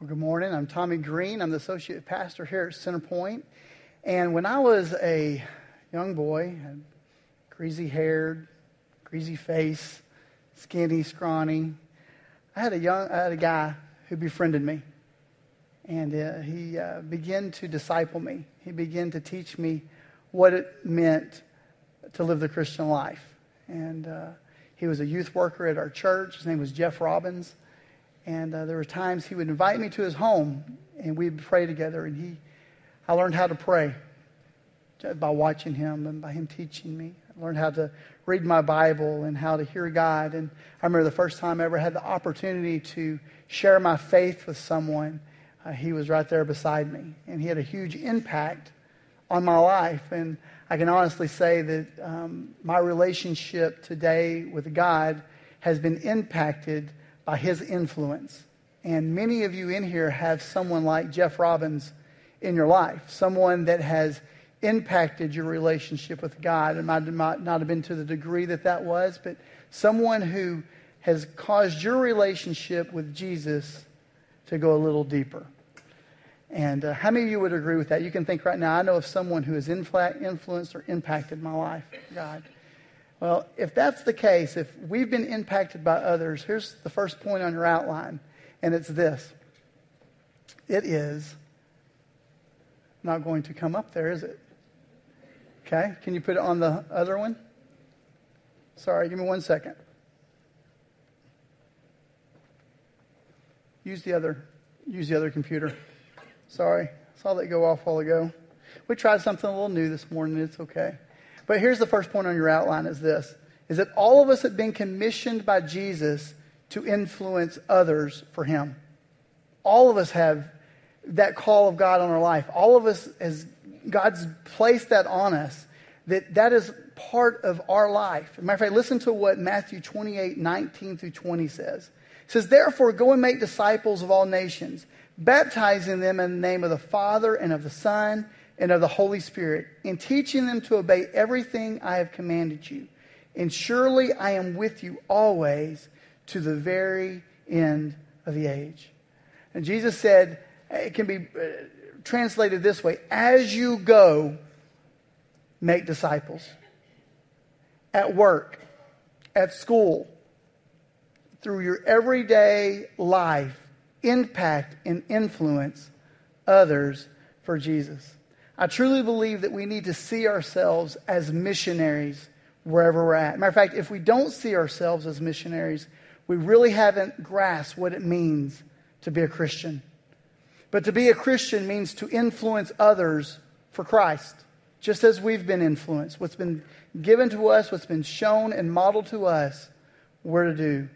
Well, good morning. I'm Tommy Green. I'm the associate pastor here at Centerpoint. And when I was a young boy, greasy haired, greasy face, skinny, scrawny, I had a young, I had a guy who befriended me. And uh, he uh, began to disciple me. He began to teach me what it meant to live the Christian life. And uh, he was a youth worker at our church. His name was Jeff Robbins. And uh, there were times he would invite me to his home, and we'd pray together. And he, I learned how to pray by watching him and by him teaching me. I learned how to read my Bible and how to hear God. And I remember the first time I ever had the opportunity to share my faith with someone, uh, he was right there beside me. And he had a huge impact on my life. And I can honestly say that um, my relationship today with God has been impacted by his influence. And many of you in here have someone like Jeff Robbins in your life, someone that has impacted your relationship with God. It might, not have been to the degree that that was, but someone who has caused your relationship with Jesus to go a little deeper. And uh, how many of you would agree with that? You can think right now, I know of someone who has influenced or impacted my life, God. Well, if that's the case, if we've been impacted by others, here's the first point on your outline, and it's this it is not going to come up there, is it? Okay, can you put it on the other one? Sorry, give me one second. Use the other, use the other computer. Sorry, saw that go off while ago. We tried something a little new this morning. It's okay. But here's the first point on your outline is this, is that all of us have been commissioned by Jesus to influence others for him. All of us have that call of God on our life. All of us, as God's placed that on us, that that is part of our life. As a matter of fact, listen to what Matthew 28, 19 through 20 says. It says, Therefore, go and make disciples of all nations, baptizing them in the name of the Father and of the Son and of the Holy Spirit, in teaching them to obey everything I have commanded you. And surely I am with you always to the very end of the age. And Jesus said, it can be uh, translated this way as you go, make disciples. At work, at school, through your everyday life, impact and influence others for Jesus. I truly believe that we need to see ourselves as missionaries wherever we're at. Matter of fact, if we don't see ourselves as missionaries, we really haven't grasped what it means to be a Christian. But to be a Christian means to influence others for Christ, just as we've been influenced. What's been given to us, what's been shown and modeled to us, we're to do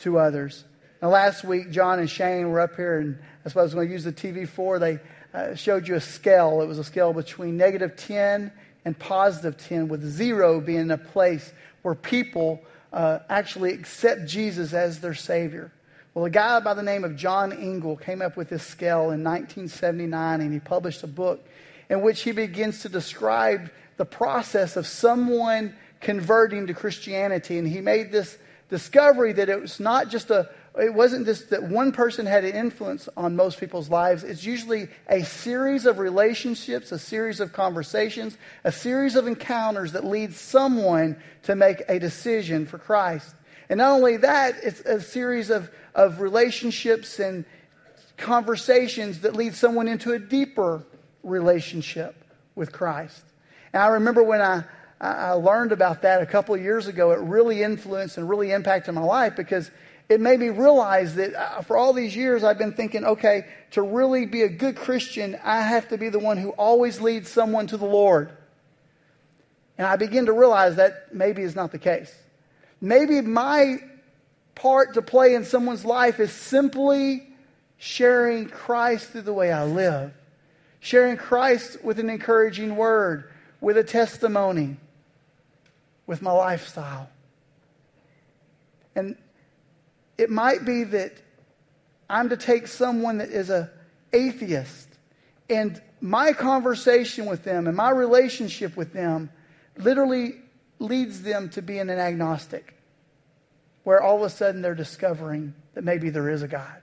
to others. Now, last week, John and Shane were up here, and I suppose I was going to use the TV for. They showed you a scale. It was a scale between negative 10 and positive 10, with zero being a place where people uh, actually accept Jesus as their Savior. Well, a guy by the name of John Engel came up with this scale in 1979, and he published a book in which he begins to describe the process of someone converting to Christianity. And he made this discovery that it was not just a, it wasn't just that one person had an influence on most people's lives. It's usually a series of relationships, a series of conversations, a series of encounters that lead someone to make a decision for Christ. And not only that, it's a series of, of relationships and conversations that lead someone into a deeper relationship with Christ. And I remember when I, I learned about that a couple of years ago, it really influenced and really impacted my life because it made me realize that uh, for all these years I've been thinking, okay, to really be a good Christian, I have to be the one who always leads someone to the Lord. And I begin to realize that maybe is not the case. Maybe my part to play in someone's life is simply sharing Christ through the way I live, sharing Christ with an encouraging word, with a testimony, with my lifestyle. And it might be that I'm to take someone that is a atheist and my conversation with them and my relationship with them literally leads them to being an agnostic, where all of a sudden they're discovering that maybe there is a God.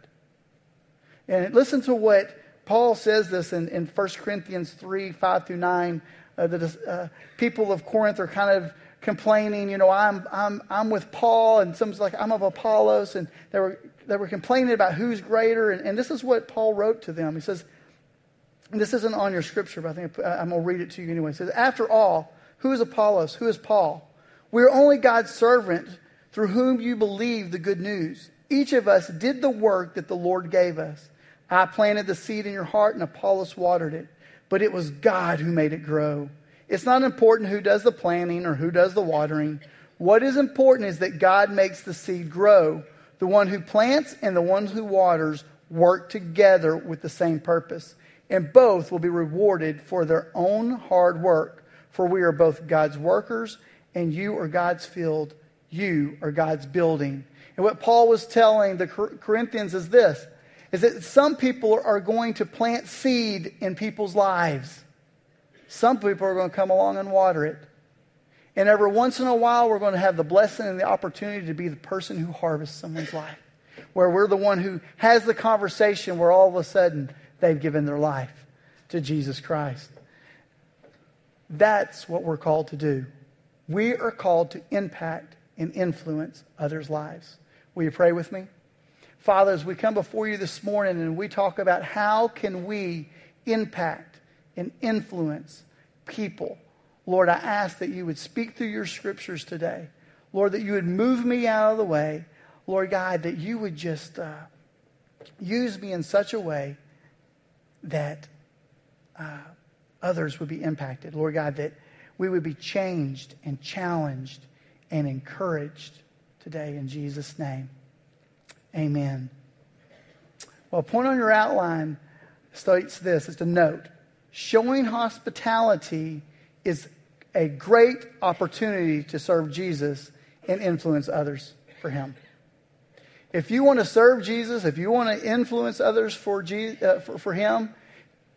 And listen to what Paul says this in, in 1 Corinthians 3 5 through 9. Uh, the uh, people of Corinth are kind of complaining, you know, I'm, I'm, I'm with Paul, and someone's like, I'm of Apollos, and they were, they were complaining about who's greater. And, and this is what Paul wrote to them. He says, this isn't on your scripture, but I think I'm going to read it to you anyway. He says, After all, who is Apollos? Who is Paul? We are only God's servant through whom you believe the good news. Each of us did the work that the Lord gave us. I planted the seed in your heart, and Apollos watered it, but it was God who made it grow. It's not important who does the planting or who does the watering. What is important is that God makes the seed grow. The one who plants and the one who waters work together with the same purpose, and both will be rewarded for their own hard work. For we are both God's workers, and you are God's field, you are God's building. And what Paul was telling the Corinthians is this is that some people are going to plant seed in people's lives. Some people are going to come along and water it. And every once in a while, we're going to have the blessing and the opportunity to be the person who harvests someone's life. Where we're the one who has the conversation where all of a sudden they've given their life to Jesus Christ. That's what we're called to do. We are called to impact and influence others' lives. Will you pray with me? Father, as we come before you this morning and we talk about how can we impact and influence people, Lord, I ask that you would speak through your scriptures today. Lord, that you would move me out of the way. Lord God, that you would just uh, use me in such a way that uh, others would be impacted. Lord God, that we would be changed and challenged and encouraged today in Jesus' name. Amen. Well, point on your outline states this it's a note. Showing hospitality is a great opportunity to serve Jesus and influence others for Him. If you want to serve Jesus, if you want to influence others for, Jesus, uh, for, for Him,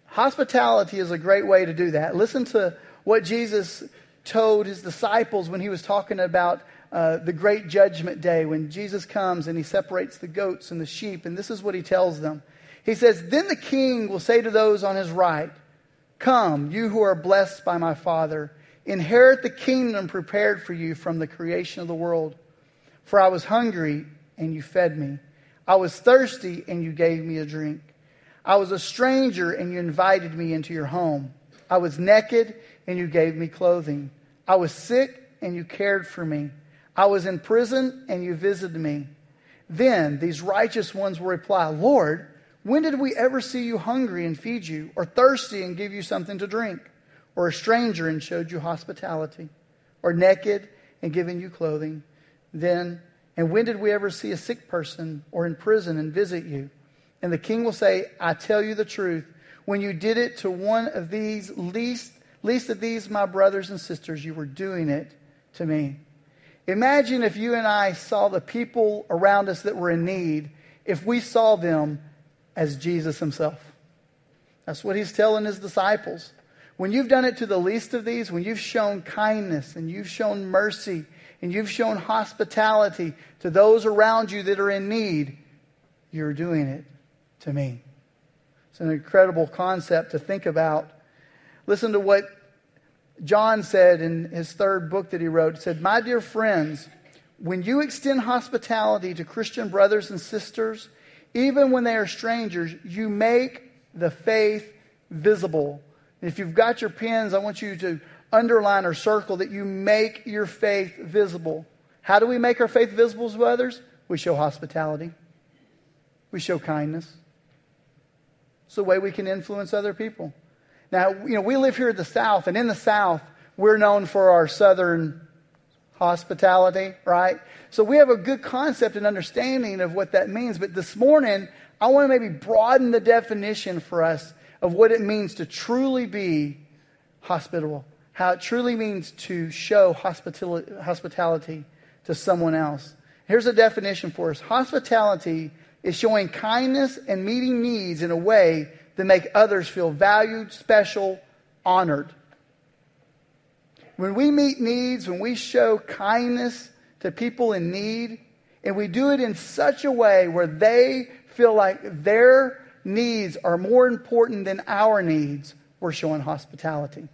hospitality is a great way to do that. Listen to what Jesus told His disciples when He was talking about uh, the great judgment day when Jesus comes and he separates the goats and the sheep. And this is what he tells them. He says, Then the king will say to those on his right, Come, you who are blessed by my Father, inherit the kingdom prepared for you from the creation of the world. For I was hungry, and you fed me. I was thirsty, and you gave me a drink. I was a stranger, and you invited me into your home. I was naked, and you gave me clothing. I was sick, and you cared for me. I was in prison, and you visited me. Then these righteous ones will reply, Lord, when did we ever see you hungry and feed you, or thirsty and give you something to drink, or a stranger and showed you hospitality, or naked and given you clothing? Then, and when did we ever see a sick person or in prison and visit you? And the king will say, I tell you the truth. When you did it to one of these least, least of these, my brothers and sisters, you were doing it to me. Imagine if you and I saw the people around us that were in need, if we saw them as Jesus himself. That's what he's telling his disciples. When you've done it to the least of these, when you've shown kindness and you've shown mercy and you've shown hospitality to those around you that are in need, you're doing it to me. It's an incredible concept to think about. Listen to what John said in his third book that he wrote. He said, My dear friends, when you extend hospitality to Christian brothers and sisters, even when they are strangers, you make the faith visible. If you've got your pens, I want you to underline or circle that you make your faith visible. How do we make our faith visible to others? We show hospitality, we show kindness. It's the way we can influence other people. Now, you know, we live here in the South, and in the South, we're known for our Southern hospitality, right? So we have a good concept and understanding of what that means. But this morning, I want to maybe broaden the definition for us of what it means to truly be hospitable, how it truly means to show hospitality, to someone else. Here's a definition for us hospitality is showing kindness and meeting needs in a way that make others feel valued, special, honored. When we meet needs, when we show kindness to people in need, and we do it in such a way where they feel like their needs are more important than our needs, we're showing hospitality.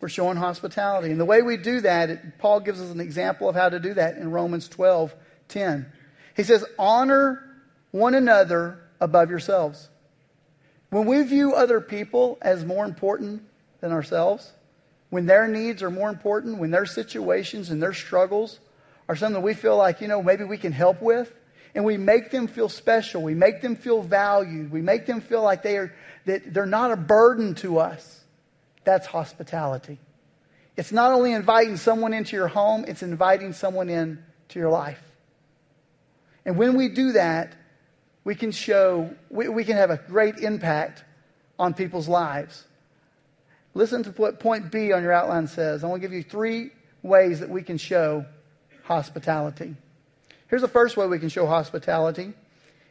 We're showing hospitality. And the way we do that, it, Paul gives us an example of how to do that in Romans 12 10. He says, Honor one another above yourselves. When we view other people as more important than ourselves, when their needs are more important, when their situations and their struggles are something we feel like, you know, maybe we can help with, and we make them feel special, we make them feel valued, we make them feel like they are that they're not a burden to us. That's hospitality. It's not only inviting someone into your home, it's inviting someone into your life. And when we do that, we can show, we, we can have a great impact on people's lives. Listen to what point B on your outline says. I want to give you three ways that we can show hospitality. Here's the first way we can show hospitality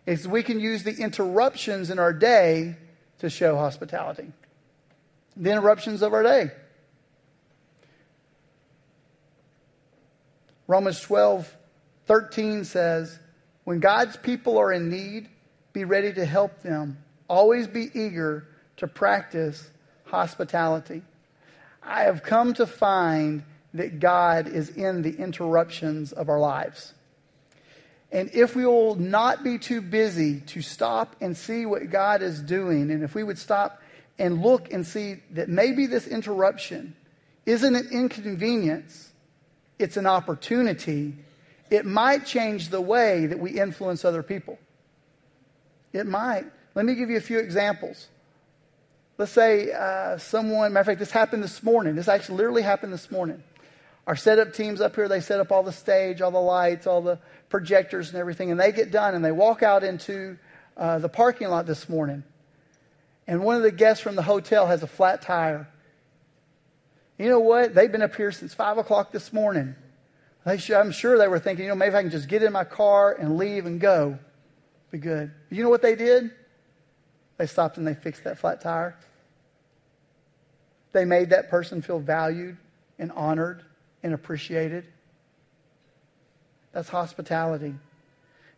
is we can use the interruptions in our day to show hospitality. The interruptions of our day. Romans 12, 13 says, When God's people are in need, be ready to help them. Always be eager to practice hospitality. I have come to find that God is in the interruptions of our lives. And if we will not be too busy to stop and see what God is doing, and if we would stop and look and see that maybe this interruption isn't an inconvenience, it's an opportunity, it might change the way that we influence other people. It might. Let me give you a few examples. Let's say uh, someone, matter of fact, this happened this morning. This actually literally happened this morning. Our setup teams up here, they set up all the stage, all the lights, all the projectors and everything, and they get done and they walk out into uh, the parking lot this morning. And one of the guests from the hotel has a flat tire. You know what? They've been up here since 5 o'clock this morning. I'm sure they were thinking, you know, maybe I can just get in my car and leave and go. Be good. You know what they did? They stopped and they fixed that flat tire. They made that person feel valued and honored and appreciated. That's hospitality.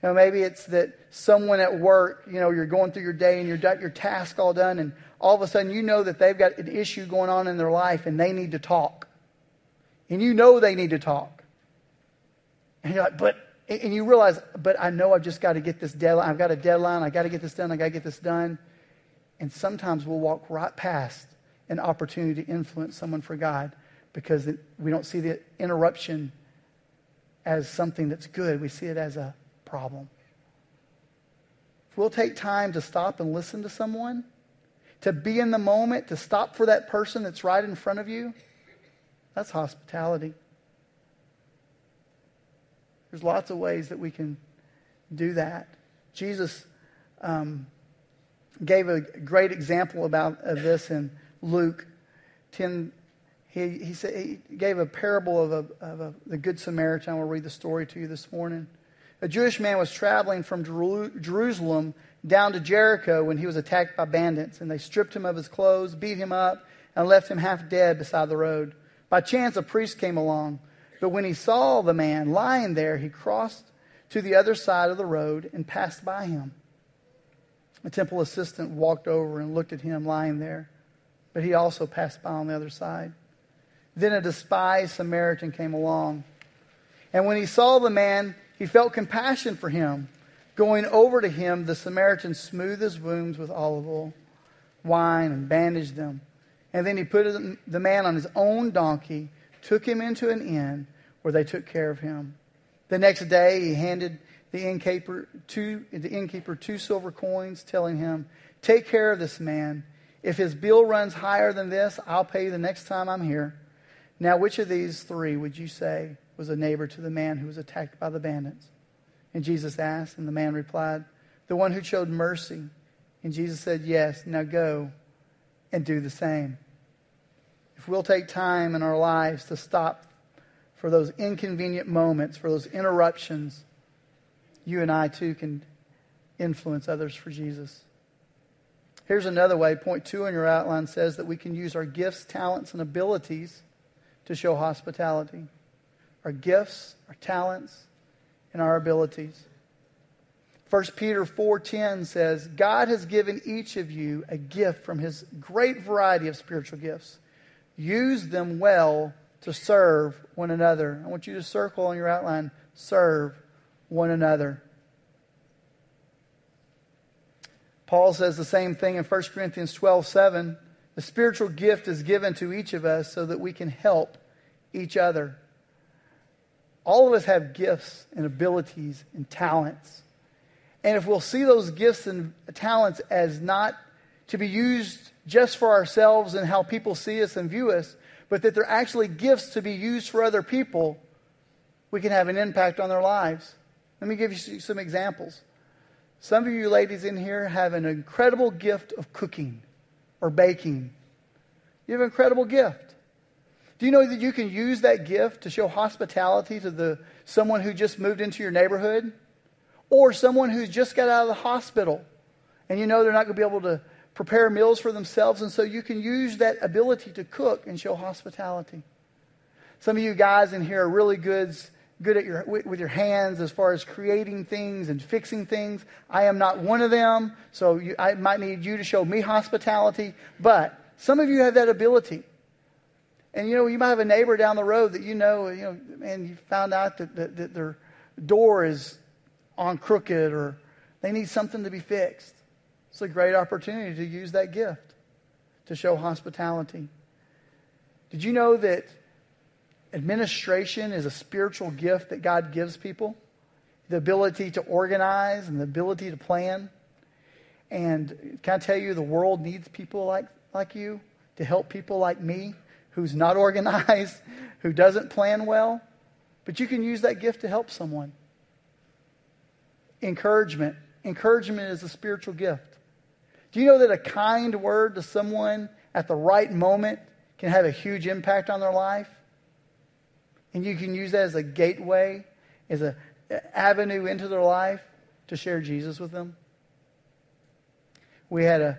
You know, maybe it's that someone at work, you know, you're going through your day and you're got your task all done, and all of a sudden you know that they've got an issue going on in their life and they need to talk. And you know they need to talk. And you're like, but, and you realize, but I know I've just got to get this deadline. I've got a deadline. I got to get this done. I got to get this done. And sometimes we'll walk right past an opportunity to influence someone for God because we don't see the interruption as something that's good. We see it as a problem. If we'll take time to stop and listen to someone, to be in the moment, to stop for that person that's right in front of you, that's hospitality. There's lots of ways that we can do that. Jesus um, gave a great example about of this in Luke 10, he, he, said, he gave a parable of, a, of a, the Good Samaritan. I will read the story to you this morning. A Jewish man was traveling from Jerusalem down to Jericho when he was attacked by bandits, and they stripped him of his clothes, beat him up, and left him half dead beside the road. By chance, a priest came along, but when he saw the man lying there, he crossed to the other side of the road and passed by him. A temple assistant walked over and looked at him lying there, but he also passed by on the other side. Then a despised Samaritan came along. And when he saw the man, he felt compassion for him. Going over to him, the Samaritan smoothed his wounds with olive oil, wine, and bandaged them. And then he put the man on his own donkey, took him into an inn where they took care of him. The next day, he handed the innkeeper two, the innkeeper two silver coins, telling him, Take care of this man. If his bill runs higher than this, I'll pay you the next time I'm here. Now, which of these three would you say was a neighbor to the man who was attacked by the bandits? And Jesus asked, and the man replied, The one who showed mercy. And Jesus said, Yes, now go and do the same. If we'll take time in our lives to stop for those inconvenient moments, for those interruptions, you and I too can influence others for Jesus. Here's another way. Point two in your outline says that we can use our gifts, talents, and abilities to show hospitality our gifts, our talents, and our abilities. 1 Peter 4:10 says, "God has given each of you a gift from his great variety of spiritual gifts. Use them well to serve one another." I want you to circle on your outline, serve one another. Paul says the same thing in 1 Corinthians 12:7. The spiritual gift is given to each of us so that we can help each other. All of us have gifts and abilities and talents. And if we'll see those gifts and talents as not to be used just for ourselves and how people see us and view us, but that they're actually gifts to be used for other people, we can have an impact on their lives. Let me give you some examples. Some of you ladies in here have an incredible gift of cooking or baking. You have an incredible gift. Do you know that you can use that gift to show hospitality to the, someone who just moved into your neighborhood? or someone who's just got out of the hospital and you know they're not going to be able to prepare meals for themselves, and so you can use that ability to cook and show hospitality. Some of you guys in here are really good, good at your, with your hands as far as creating things and fixing things. I am not one of them, so you, I might need you to show me hospitality, but some of you have that ability. And you know, you might have a neighbor down the road that you know, you know, and you found out that, that, that their door is on crooked or they need something to be fixed. It's a great opportunity to use that gift to show hospitality. Did you know that administration is a spiritual gift that God gives people? The ability to organize and the ability to plan. And can I tell you, the world needs people like, like you to help people like me who's not organized, who doesn't plan well. But you can use that gift to help someone encouragement. Encouragement is a spiritual gift. Do you know that a kind word to someone at the right moment can have a huge impact on their life? And you can use that as a gateway, as an avenue into their life to share Jesus with them. We had a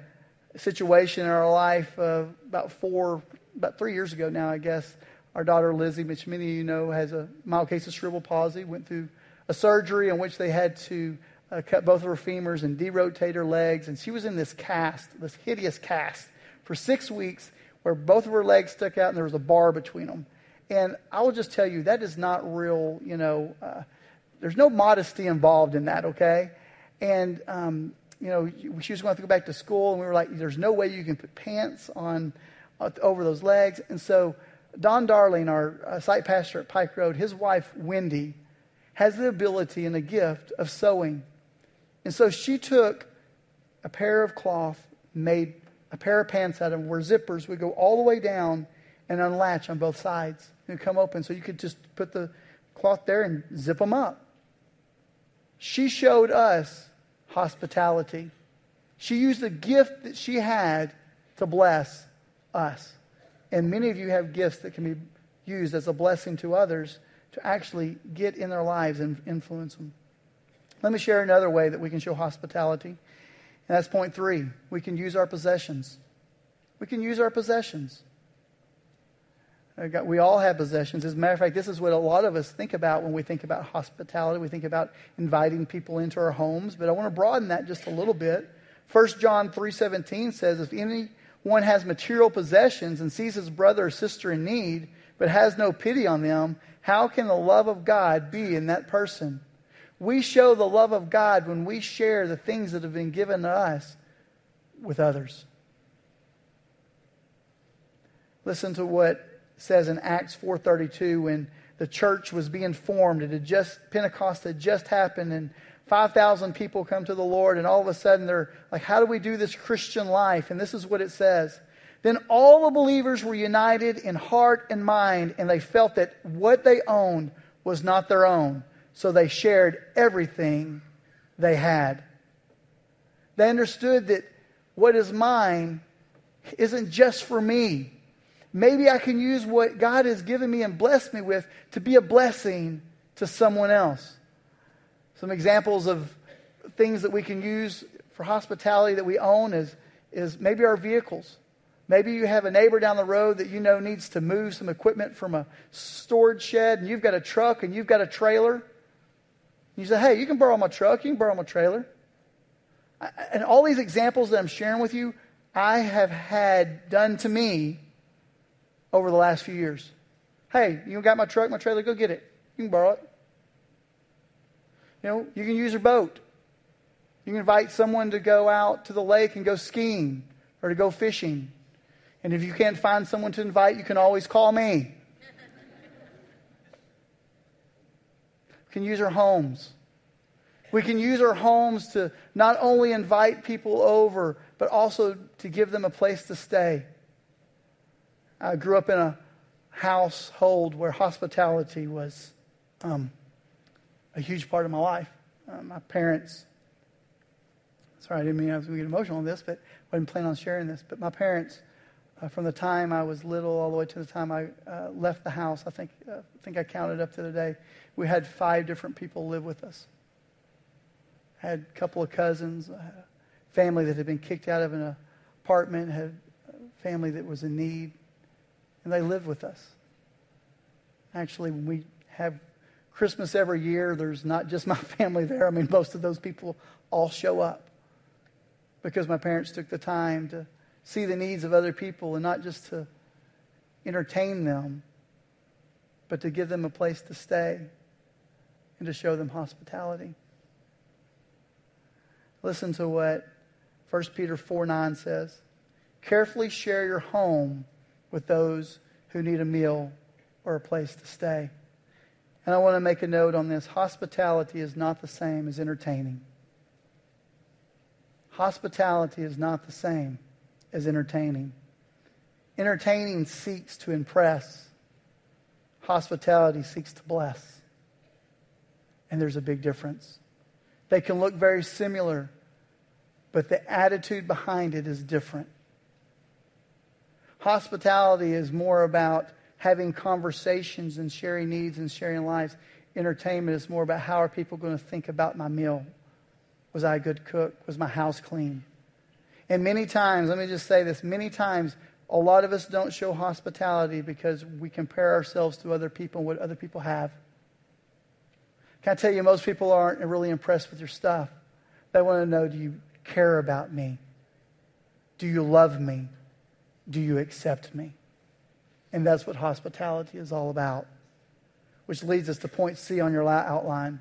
situation in our life uh, about four, about three years ago now, I guess. Our daughter Lizzie, which many of you know, has a mild case of cerebral palsy, went through a surgery in which they had to uh, cut both of her femurs and derotate her legs. And she was in this cast, this hideous cast, for six weeks where both of her legs stuck out and there was a bar between them. And I will just tell you, that is not real, you know, uh, there's no modesty involved in that, okay? And, um, you know, she was going to, to go back to school, and we were like, there's no way you can put pants on uh, over those legs. And so Don Darling, our uh, site pastor at Pike Road, his wife, Wendy, has the ability and the gift of sewing. And so she took a pair of cloth, made a pair of pants out of them where zippers would go all the way down and unlatch on both sides come open. So you could just put the cloth there and zip them up. She showed us hospitality. She used the gift that she had to bless us. And many of you have gifts that can be used as a blessing to others to actually get in their lives and influence them. Let me share another way that we can show hospitality. And that's point three. We can use our possessions. We can use our possessions. Uh, we all have possessions. As a matter of fact, this is what a lot of us think about when we think about hospitality. We think about inviting people into our homes, but I want to broaden that just a little bit. 1 John 3:17 says, "If anyone has material possessions and sees his brother or sister in need, but has no pity on them, how can the love of God be in that person? We show the love of God when we share the things that have been given to us with others. Listen to what says in Acts 4:32 when the church was being formed. It had just Pentecost had just happened and 5,000 people come to the Lord and all of a sudden they're like how do we do this Christian life? And this is what it says. Then all the believers were united in heart and mind, and they felt that what they owned was not their own. So they shared everything they had. They understood that what is mine isn't just for me. Maybe I can use what God has given me and blessed me with to be a blessing to someone else. Some examples of things that we can use for hospitality that we own is, is maybe our vehicles. Maybe you have a neighbor down the road that you know needs to move some equipment from a storage shed, and you've got a truck and you've got a trailer. You say, hey, you can borrow my truck, you can borrow my trailer. And all these examples that I'm sharing with you, I have had done to me over the last few years. Hey, you got my truck, my trailer, go get it. You can borrow it. You know, you can use your boat. You can invite someone to go out to the lake and go skiing or to go fishing. And if you can't find someone to invite, you can always call me. Can use our homes. We can use our homes to not only invite people over, but also to give them a place to stay. I grew up in a household where hospitality was um, a huge part of my life. Uh, my parents, sorry, I didn't mean I was going to get emotional on this, but I wasn't planning on sharing this. But my parents, uh, from the time I was little all the way to the time I uh, left the house, I think, uh, I think I counted up to the day, we had five different people live with us. I had a couple of cousins, a family that had been kicked out of an apartment, had a family that was in need, and they live with us. Actually, when we have Christmas every year, there's not just my family there. I mean, most of those people all show up because my parents took the time to see the needs of other people and not just to entertain them, but to give them a place to stay and to show them hospitality. Listen to what 1 Peter 4 9 says. Carefully share your home with those who need a meal or a place to stay. And I want to make a note on this hospitality is not the same as entertaining. Hospitality is not the same as entertaining. Entertaining seeks to impress, hospitality seeks to bless. And there's a big difference. They can look very similar, but the attitude behind it is different. Hospitality is more about having conversations and sharing needs and sharing lives. Entertainment is more about how are people going to think about my meal? Was I a good cook? Was my house clean? And many times, let me just say this many times, a lot of us don't show hospitality because we compare ourselves to other people and what other people have. Can I tell you, most people aren't really impressed with your stuff. They want to know do you care about me? Do you love me? Do you accept me? And that's what hospitality is all about. Which leads us to point C on your outline.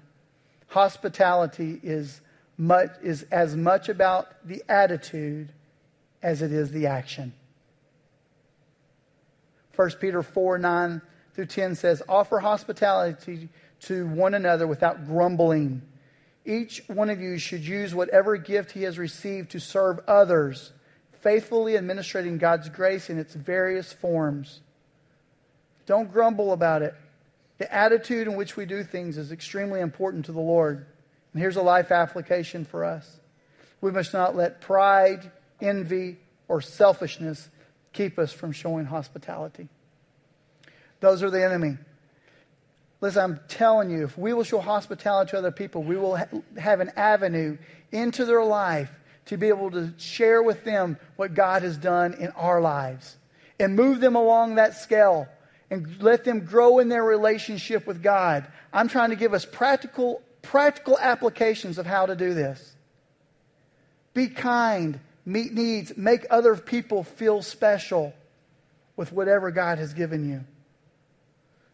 Hospitality is, much, is as much about the attitude as it is the action. 1 Peter 4 9 through 10 says, Offer hospitality to one another without grumbling. Each one of you should use whatever gift he has received to serve others, faithfully administrating God's grace in its various forms. Don't grumble about it. The attitude in which we do things is extremely important to the Lord. And here's a life application for us we must not let pride, envy, or selfishness keep us from showing hospitality. Those are the enemy. Listen, I'm telling you, if we will show hospitality to other people, we will ha- have an avenue into their life to be able to share with them what God has done in our lives and move them along that scale and let them grow in their relationship with God. I'm trying to give us practical, practical applications of how to do this. Be kind, meet needs, make other people feel special with whatever God has given you.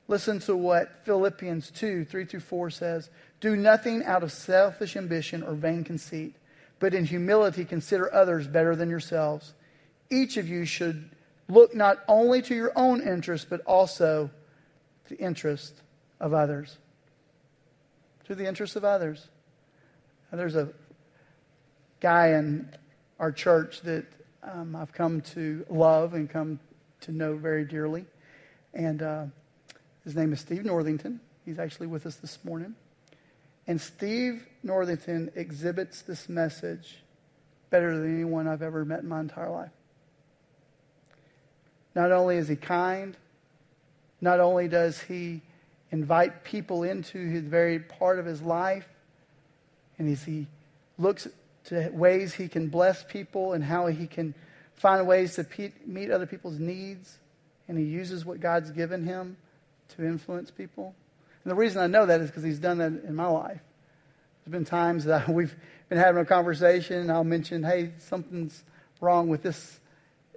Listen to what Philippians 2 3 through 4 says Do nothing out of selfish ambition or vain conceit, but in humility consider others better than yourselves. Each of you should look not only to your own interest, but also the interest of others. To the interest of others. And there's a guy in our church that um, I've come to love and come to know very dearly. And uh, his name is Steve Northington. He's actually with us this morning. And Steve Northington exhibits this message better than anyone I've ever met in my entire life. Not only is he kind, not only does he invite people into his very part of his life, and as he looks to ways he can bless people and how he can find ways to meet other people's needs, and he uses what God's given him to influence people. And the reason I know that is because he's done that in my life. There's been times that we've been having a conversation, and I'll mention, hey, something's wrong with this.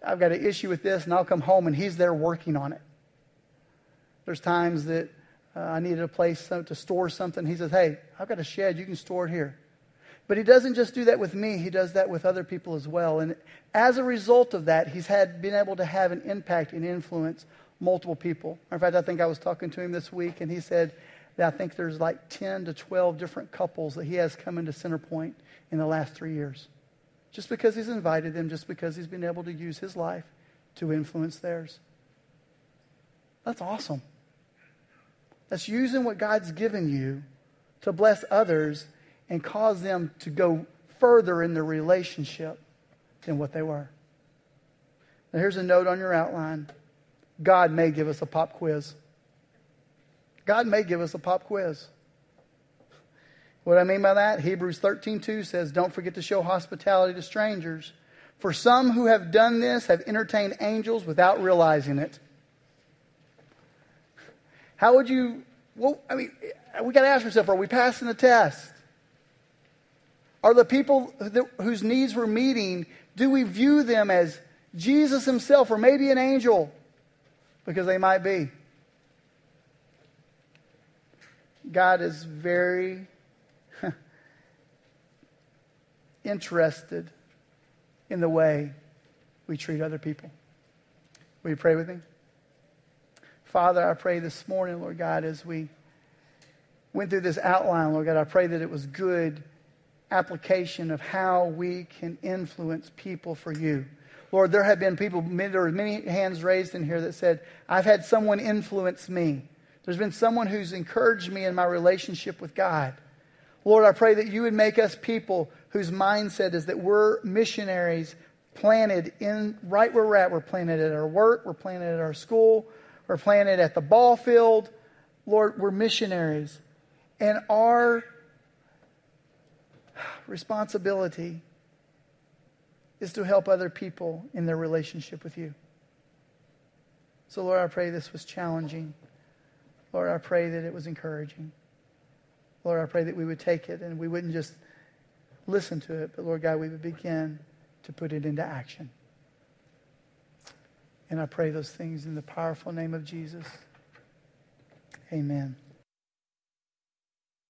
I've got an issue with this, and I'll come home, and he's there working on it. There's times that uh, I needed a place to store something. He says, hey, I've got a shed. You can store it here. But he doesn't just do that with me, he does that with other people as well. And as a result of that, he's had been able to have an impact and influence multiple people. In fact, I think I was talking to him this week, and he said that I think there's like 10 to 12 different couples that he has come into Centerpoint in the last three years. Just because he's invited them, just because he's been able to use his life to influence theirs. That's awesome. That's using what God's given you to bless others and cause them to go further in their relationship than what they were. Now, here's a note on your outline God may give us a pop quiz. God may give us a pop quiz. What I mean by that? Hebrews 13:2 says, "Don't forget to show hospitality to strangers, for some who have done this have entertained angels without realizing it." How would you well, I mean, we got to ask ourselves, are we passing the test? Are the people whose needs we're meeting, do we view them as Jesus himself or maybe an angel? Because they might be. God is very interested in the way we treat other people. Will you pray with me? Father, I pray this morning, Lord God, as we went through this outline, Lord God, I pray that it was good application of how we can influence people for you. Lord, there have been people, there were many hands raised in here that said, I've had someone influence me. There's been someone who's encouraged me in my relationship with God. Lord, I pray that you would make us people whose mindset is that we're missionaries planted in right where we're at. We're planted at our work, we're planted at our school, we're planted at the ball field. Lord, we're missionaries. And our responsibility is to help other people in their relationship with you. So, Lord, I pray this was challenging. Lord, I pray that it was encouraging. Lord, I pray that we would take it and we wouldn't just listen to it, but Lord God, we would begin to put it into action. And I pray those things in the powerful name of Jesus. Amen.